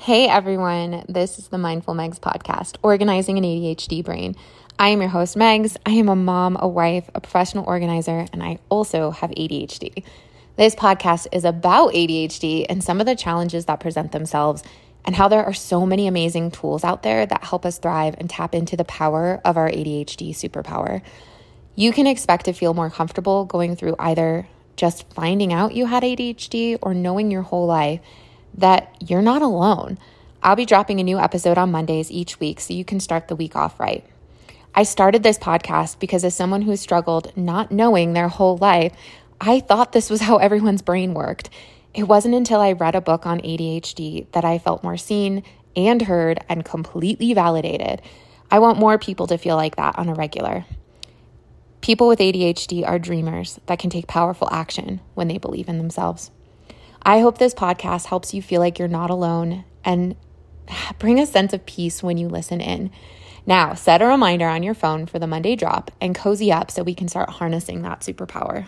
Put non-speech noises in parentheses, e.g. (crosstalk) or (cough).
Hey everyone, this is the Mindful Megs podcast, organizing an ADHD brain. I am your host, Megs. I am a mom, a wife, a professional organizer, and I also have ADHD. This podcast is about ADHD and some of the challenges that present themselves, and how there are so many amazing tools out there that help us thrive and tap into the power of our ADHD superpower. You can expect to feel more comfortable going through either just finding out you had ADHD or knowing your whole life that you're not alone. I'll be dropping a new episode on Mondays each week so you can start the week off right. I started this podcast because, as someone who struggled not knowing their whole life, I thought this was (laughs) how everyone's brain worked. It wasn't until I read a book on ADHD that I felt more seen and heard and completely validated. I want more people to feel like that on a regular. People with ADHD are dreamers that can take powerful action when they believe in themselves. I hope this podcast helps you feel like you're not alone and (sighs) bring a sense of peace when you listen in. Now, set a reminder on your phone for the Monday drop and cozy up so we can start harnessing that superpower.